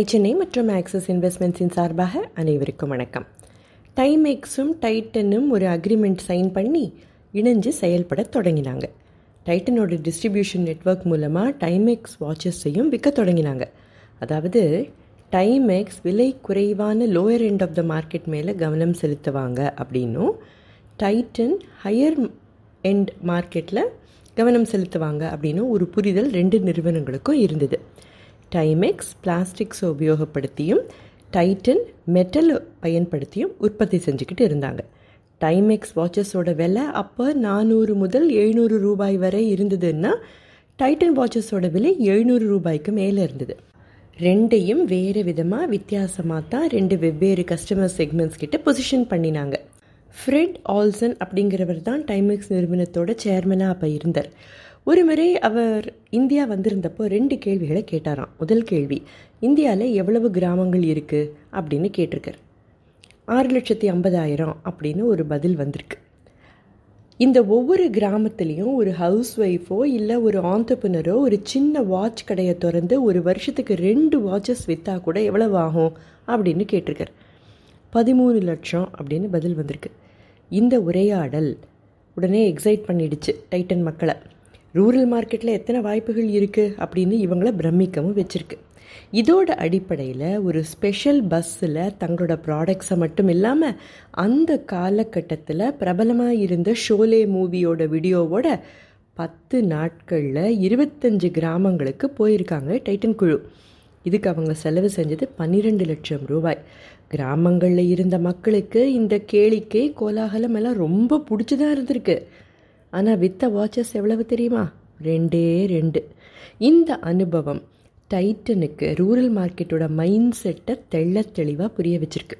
சென்னை மற்றும் ஆக்சிஸ் இன்வெஸ்ட்மெண்ட்ஸின் சார்பாக அனைவருக்கும் வணக்கம். டைமேக்ஸும் டைட்டனும் ஒரு அக்ரிமெண்ட் சைன் பண்ணி இணைஞ்சு செயல்பட தொடங்கினாங்க. டைட்டனோட டிஸ்ட்ரிபியூஷன் நெட்வொர்க் மூலமாக டைமேக்ஸ் வாட்சஸையும் விற்க தொடங்கினாங்க. அதாவது டைமேக்ஸ் விலை குறைவான lower end of the market மேலே கவனம் செலுத்துவாங்க அப்படின்னும் டைட்டன் ஹையர் எண்ட் மார்க்கெட்டில் கவனம் செலுத்துவாங்க அப்படின்னும் ஒரு புரிதல் ரெண்டு நிறுவனங்களுக்கும் இருந்தது. டைமெக்ஸ் பிளாஸ்டிக்ஸை உபயோகப்படுத்தியும் டைட்டன் மெட்டல் பயன்படுத்தியும் உற்பத்தி செஞ்சுக்கிட்டு இருந்தாங்க. டைமெக்ஸ் வாட்சஸோட விலை அப்போ நானூறு முதல் எழுநூறு ரூபாய் வரை இருந்ததுன்னா டைட்டன் வாட்சஸோட விலை எழுநூறு ரூபாய்க்கு மேலே இருந்தது. ரெண்டையும் வேறு விதமாக வித்தியாசமாக தான் ரெண்டு வெவ்வேறு கஸ்டமர் செக்மெண்ட்ஸ் கிட்ட பொசிஷன் பண்ணினாங்க. ஃப்ரெட் ஆல்சன் அப்படிங்கிறவர் தான் டைமெக்ஸ் நிறுவனத்தோட சேர்மனாக அப்போ இருந்தார். ஒரு முறை அவர் இந்தியா வந்திருந்தப்போ ரெண்டு கேள்விகளை கேட்டாராம். முதல் கேள்வி இந்தியாவில் எவ்வளவு கிராமங்கள் இருக்குது அப்படின்னு கேட்டிருக்கார். ஆறு லட்சத்தி ஐம்பதாயிரம் அப்படின்னு ஒரு பதில் வந்திருக்கு. இந்த ஒவ்வொரு கிராமத்துலேயும் ஒரு ஹவுஸ் ஒய்ஃபோ இல்லை ஒரு ஆண்டர்பனரோ ஒரு சின்ன வாட்ச் கடையை திறந்து ஒரு வருஷத்துக்கு ரெண்டு வாட்சஸ் விற்றா கூட எவ்வளவு ஆகும்? அப்படின்னு கேட்டிருக்கார். பதிமூணு லட்சம் அப்படின்னு பதில் வந்திருக்கு. இந்த உரையாடல் உடனே எக்ஸைட் பண்ணிடுச்சு டைட்டன் மக்களை. ரூரல் மார்க்கெட்டில் எத்தனை வாய்ப்புகள் இருக்குது அப்படின்னு இவங்கள பிரமிக்கவும் வச்சுருக்கு. இதோட அடிப்படையில் ஒரு ஸ்பெஷல் பஸ்ஸில் தங்களோட ப்ராடக்ட்ஸை மட்டும் இல்லாமல் அந்த காலகட்டத்தில் பிரபலமாக இருந்த ஷோலே மூவியோட வீடியோவோட பத்து நாட்களில் இருபத்தஞ்சு கிராமங்களுக்கு போயிருக்காங்க டைட்டன் குழு. இதுக்கு அவங்க செலவு செஞ்சது பன்னிரெண்டு லட்சம் ரூபாய். கிராமங்களில் இருந்த மக்களுக்கு இந்த கேளிக்கை கோலாகலம் எல்லாம் ரொம்ப பிடிச்சதாக இருந்திருக்கு. ஆனால் வித்த வாட்சஸ் எவ்வளவு தெரியுமா? ரெண்டே ரெண்டு. இந்த அனுபவம் டைட்டனுக்கு ரூரல் மார்க்கெட்டோட மைண்ட் செட்டை தெள்ள தெளிவாக புரிய வச்சிருக்கு.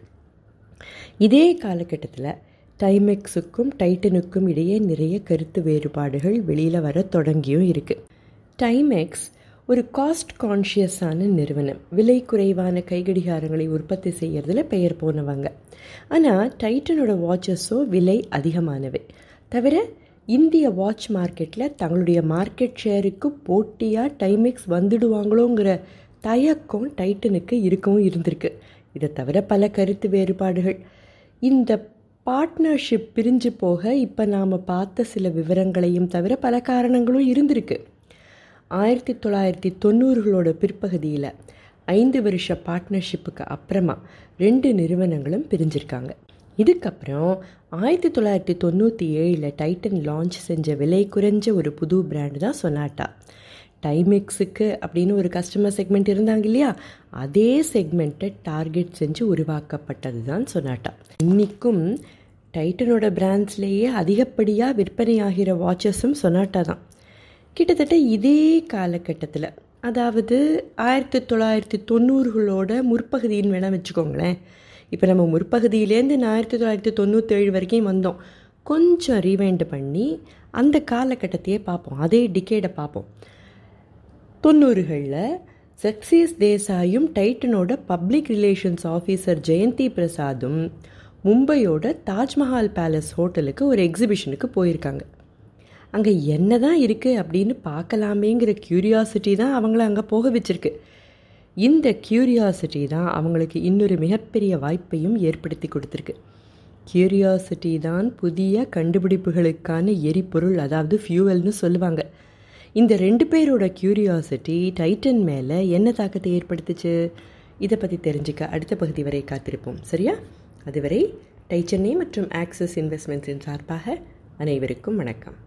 இதே காலகட்டத்தில் டைமெக்ஸுக்கும் டைட்டனுக்கும் இடையே நிறைய கருத்து வேறுபாடுகள் வெளியில் வர தொடங்கியும் இருக்குது டைமெக்ஸ் ஒரு காஸ்ட் கான்ஷியஸான நிறுவனம். விலை குறைவான கைகடிகாரங்களை உற்பத்தி செய்கிறதுல பெயர் போனவங்க. ஆனால் டைட்டனோட வாட்சஸோ விலை அதிகமானவை. தவிர இந்திய வாட்ச் மார்க்கெட்டில் தங்களுடைய மார்க்கெட் ஷேருக்கு போட்டியாக டைமெக்ஸ் வந்துடுவாங்களோங்கிற தயக்கம் டைட்டனுக்கு இருக்கவும் இருந்திருக்கு. இதை தவிர பல கருத்து வேறுபாடுகள். இந்த பார்ட்னர்ஷிப் பிரிஞ்சு போக இப்போ நாம் பார்த்த சில விவரங்களையும் தவிர பல காரணங்களும் இருந்திருக்கு. ஆயிரத்தி தொள்ளாயிரத்தி தொண்ணூறுகளோட பிற்பகுதியில் ஐந்து வருஷ பார்ட்னர்ஷிப்புக்கு அப்புறமா ரெண்டு நிறுவனங்களும் பிரிஞ்சிருக்காங்க. இதுக்கப்புறம் ஆயிரத்தி தொள்ளாயிரத்தி தொண்ணூற்றி ஏழில் டைட்டன் லான்ச் செஞ்ச விலை குறைஞ்ச ஒரு புது பிராண்டு தான் சொனாட்டா டைமெக்ஸுக்கு அப்படின்னு ஒரு கஸ்டமர் செக்மெண்ட் இருந்தாங்க இல்லையா? அதே செக்மெண்ட்டை டார்கெட் செஞ்சு உருவாக்கப்பட்டது தான் சொனாட்டா இன்றைக்கும் டைட்டனோட பிராண்ட்ஸ்லேயே அதிகப்படியாக விற்பனையாகிற வாட்சஸும் சொனாட்டா தான். கிட்டத்தட்ட இதே காலகட்டத்தில் அதாவது ஆயிரத்தி தொள்ளாயிரத்தி தொண்ணூறுகளோட முற்பகுதின்னு வேணால் வச்சுக்கோங்களேன். இப்போ நம்ம முற்பகுதியிலேருந்து ஆயிரத்தி தொள்ளாயிரத்தி தொண்ணூற்றேழு வரைக்கும் வந்தோம். கொஞ்சம் ரீவைண்ட் பண்ணி அந்த காலகட்டத்தையே பார்ப்போம். அதே டிக்கேடை பார்ப்போம். தொண்ணூறுகளில் சக்சீஸ் தேசாயும் டைட்டனோட பப்ளிக் ரிலேஷன்ஸ் ஆஃபீஸர் ஜெயந்தி பிரசாதும் மும்பையோட தாஜ்மஹால் பேலஸ் ஹோட்டலுக்கு ஒரு எக்ஸிபிஷனுக்கு போயிருக்காங்க. அங்கே என்ன தான் இருக்குது அப்படின்னு பார்க்கலாமேங்கிற க்யூரியாசிட்டி தான் அவங்கள அங்கே போக வச்சிருக்கு. இந்த க்யூரியாசிட்டி தான் அவங்களுக்கு இன்னொரு மிகப்பெரிய வாய்ப்பையும் ஏற்படுத்தி கொடுத்துருக்கு. க்யூரியாசிட்டி தான் புதிய கண்டுபிடிப்புகளுக்கான எரிபொருள் அதாவது ஃபியூவல்னு சொல்லுவாங்க. இந்த ரெண்டு பேரோட க்யூரியாசிட்டி டைட்டன் மேலே என்ன தாக்கத்தை ஏற்படுத்துச்சு? இதை பற்றி தெரிஞ்சுக்க அடுத்த பகுதி வரை காத்திருப்போம். சரியா? அதுவரை டைச்சென்னை மற்றும் ஆக்சிஸ் இன்வெஸ்ட்மெண்ட்ஸின் சார்பாக அனைவருக்கும் வணக்கம்.